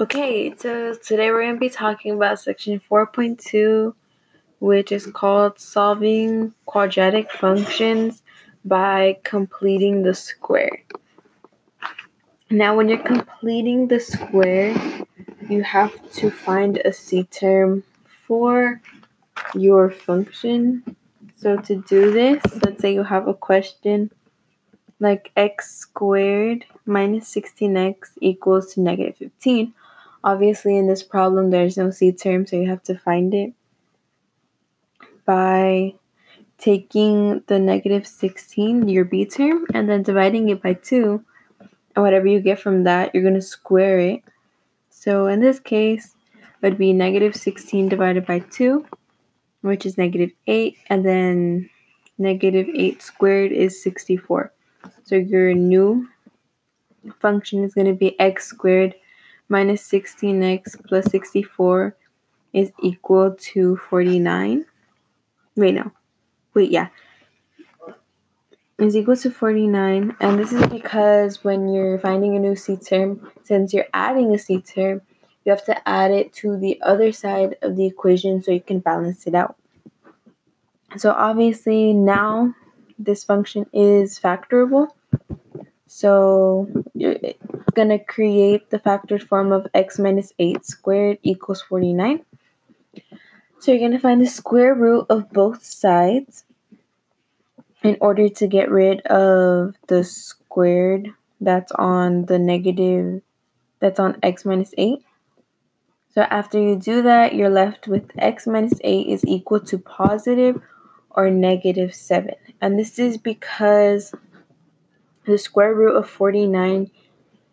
Okay, so today we're going to be talking about section 4.2, which is called solving quadratic functions by completing the square. Now, when you're completing the square, you have to find a C term for your function. So, to do this, let's say you have a question like x squared minus 16x equals to negative 15 Obviously, in this problem, there's no C term, so you have to find it by taking the negative 16, your B term, and then dividing it by 2. And whatever you get from that, you're going to square it. So in this case, it would be negative 16 divided by 2, which is negative 8, and then negative 8 squared is 64. So your new function is going to be x squared minus 16x plus 64 is equal to 49. Wait, no. Wait, yeah. Is equal to 49. And this is because when you're finding a new C term, since you're adding a C term, you have to add it to the other side of the equation so you can balance it out. So obviously now this function is factorable. So going to create the factored form of x minus 8 squared equals 49. So you're going to find the square root of both sides in order to get rid of the squared that's on the negative, that's on x minus 8. So after you do that, you're left with x minus 8 is equal to positive or negative 7. And this is because the square root of 49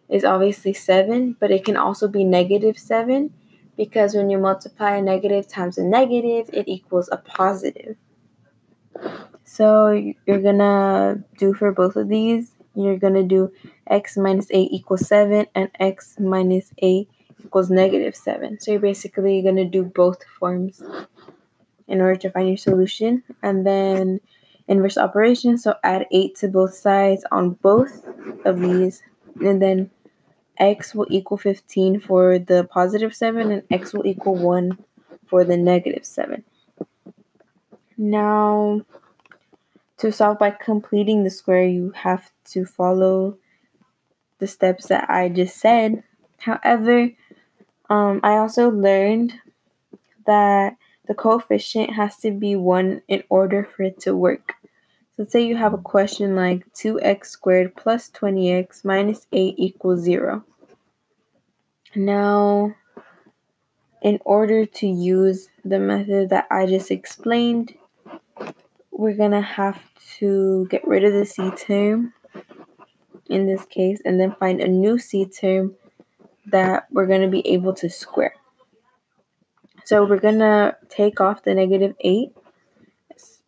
is obviously 7, but it can also be negative 7 because when you multiply a negative times a negative, it equals a positive. So you're to do for both of these, you're to do x minus 8 equals 7 and x minus 8 equals negative 7. So you're basically to do both forms in order to find your solution. And then inverse operation, so add 8 to both sides on both of these. And then x will equal 15 for the positive 7 and x will equal 1 for the negative 7. Now, to solve by completing the square, you have to follow the steps that I just said. However, um, I also learned that the coefficient has to be 1 in order for it to work. So let's say you have a question like 2x squared plus 20x minus 8 equals 0. Now, in order to use the method that I just explained, we're going to have to get rid of the C term in this case and then find a new C term that we're going to be able to square. So we're going to take off the negative 8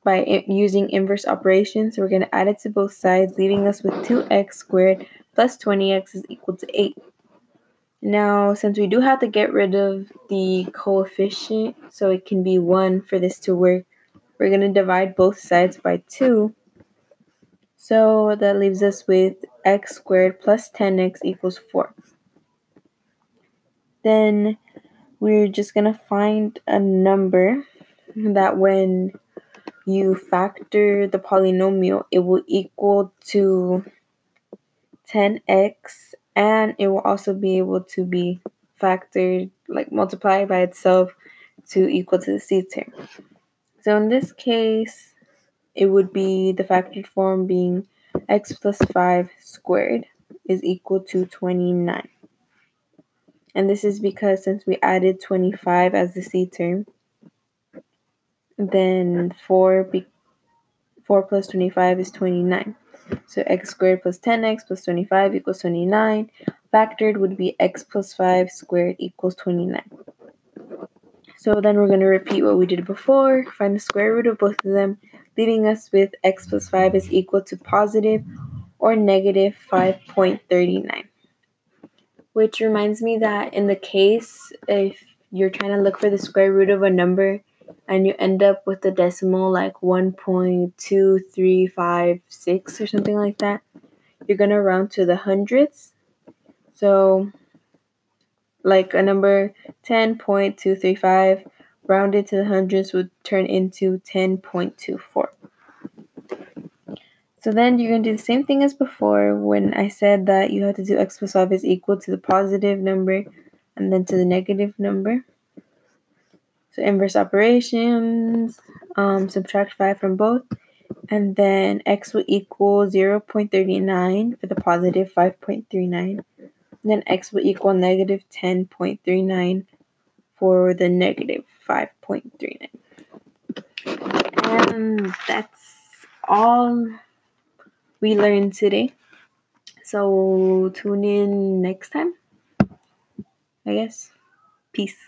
by using inverse operations. We're going to add it to both sides, leaving us with 2x squared plus 20x is equal to 8. Now, since we do have to get rid of the coefficient, so it can be 1 for this to work, we're going to divide both sides by 2. So that leaves us with x squared plus 10x equals 4. Then we're just going to find a number that when you factor the polynomial, it will equal to 10x and it will also be able to be factored, like multiplied by itself to equal to the C term. So in this case, it would be the factored form being x plus 5 squared is equal to 29. And this is because since we added 25 as the C term, then 4, be, 4 plus 25 is 29. So x squared plus 10x plus 25 equals 29. Factored would be x plus 5 squared equals 29. So then we're going to repeat what we did before, find the square root of both of them, leaving us with x plus 5 is equal to positive or negative 5.39. Which reminds me that in the case, if you're trying to look for the square root of a number, and you end up with a decimal like 1.2356 or something like that, you're going to round to the hundreds. So like a number 10.235 rounded to the hundreds would turn into 10.24. So then you're going to do the same thing as before when I said that you have to do x plus 5 is equal to the positive number and then to the negative number. So inverse operations, um, subtract 5 from both, and then x will equal 0.39 for the positive 5.39. And then x will equal negative 10.39 for the negative 5.39. And that's all we learned today. So tune in next time, I guess. Peace.